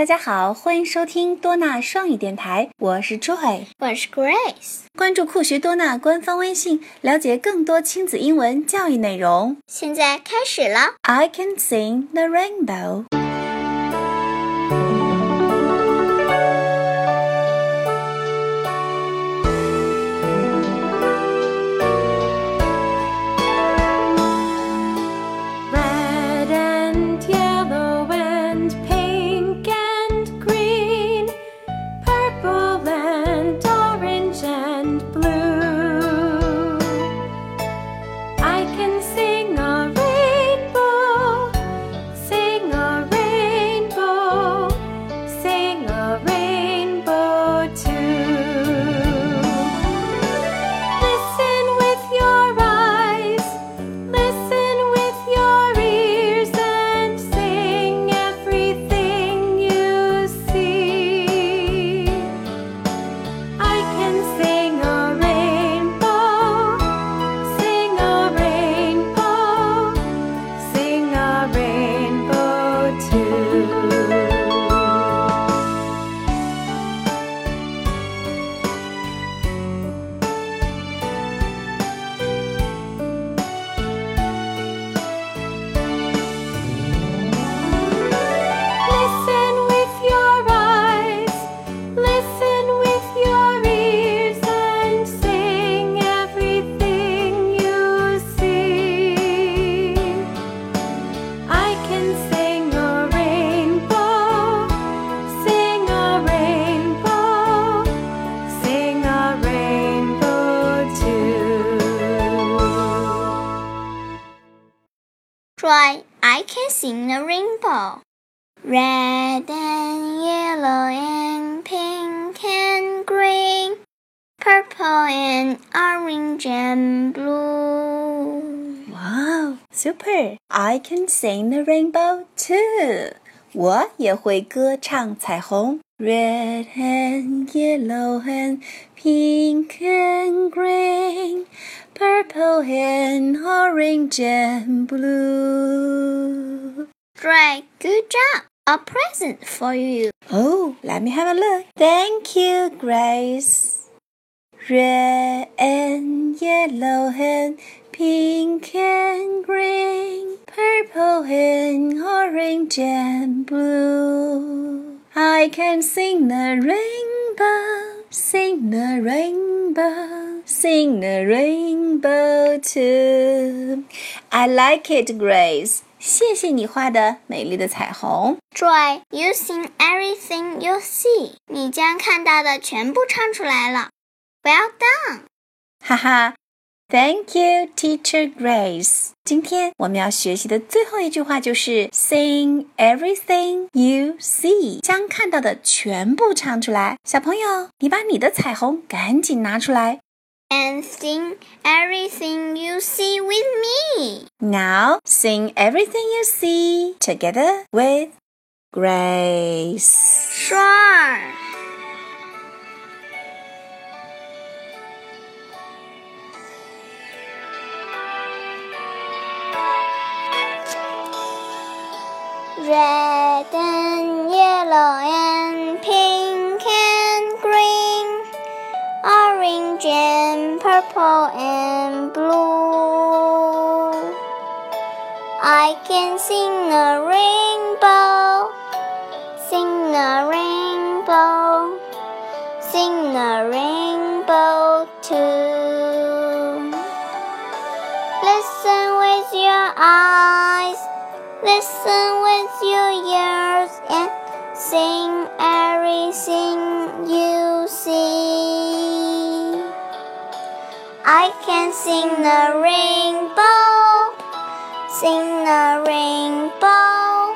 大家好，欢迎收听多纳双语电台，我是 Joy，我是 Grace。关注酷学多纳官方微信，了解更多亲子英文教育内容。现在开始了。I can sing the rainbow. Try I can sing a rainbow. Red and yellow and pink and green, purple and orange and blue. Wow, super! I can sing the rainbow too. 我也会歌唱彩虹。 Red and yellow and pink and green, purple and orange and blue. Try good job. A present for you. Oh, let me have a look. Thank you, Grace. Red and yellow and pink and green, purple and orange and blue. I can sing the rainbow, sing the rainbow, sing the rainbow too. I like it, Grace. 谢谢你画的美丽的彩虹。 Try you sing everything you see. 你将看到的全部唱出来了。Well done. 哈哈 ，Thank you, Teacher Grace。今天我们要学习的最后一句话就是 Sing everything you see，将看到的全部唱出来。小朋友，你把你的彩虹赶紧拿出来。 And sing everything you see with me. Now sing everything you see together with Grace. Sure. Red and yellow and pink and green, orange and purple and blue. I can sing a rainbow, sing a rainbow, sing a rainbow too. Listen with your eyes, listen sing the rainbow, sing the rainbow,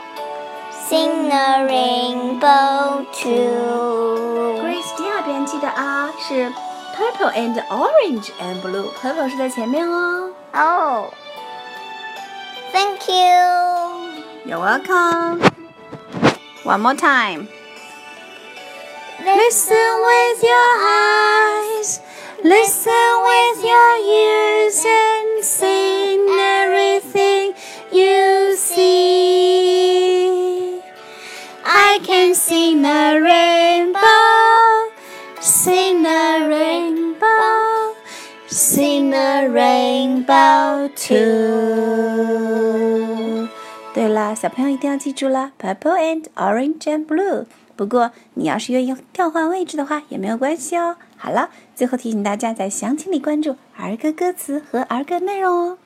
sing the rainbow too. Grace 第二遍记得啊，是 purple and orange and blue。purple 是在前面哦。 Oh, thank you. You're welcome. One more time. Listen with your eyes, Listen with your ears and sing everything you see. I can sing the rainbow, sing the rainbow, sing the rainbow too. 对啦，小朋友一定要记住啦，purple and orange and blue。不过你要是愿意调换位置的话，也没有关系哦。好了，最后提醒大家在详情里关注儿歌歌词和儿歌内容哦。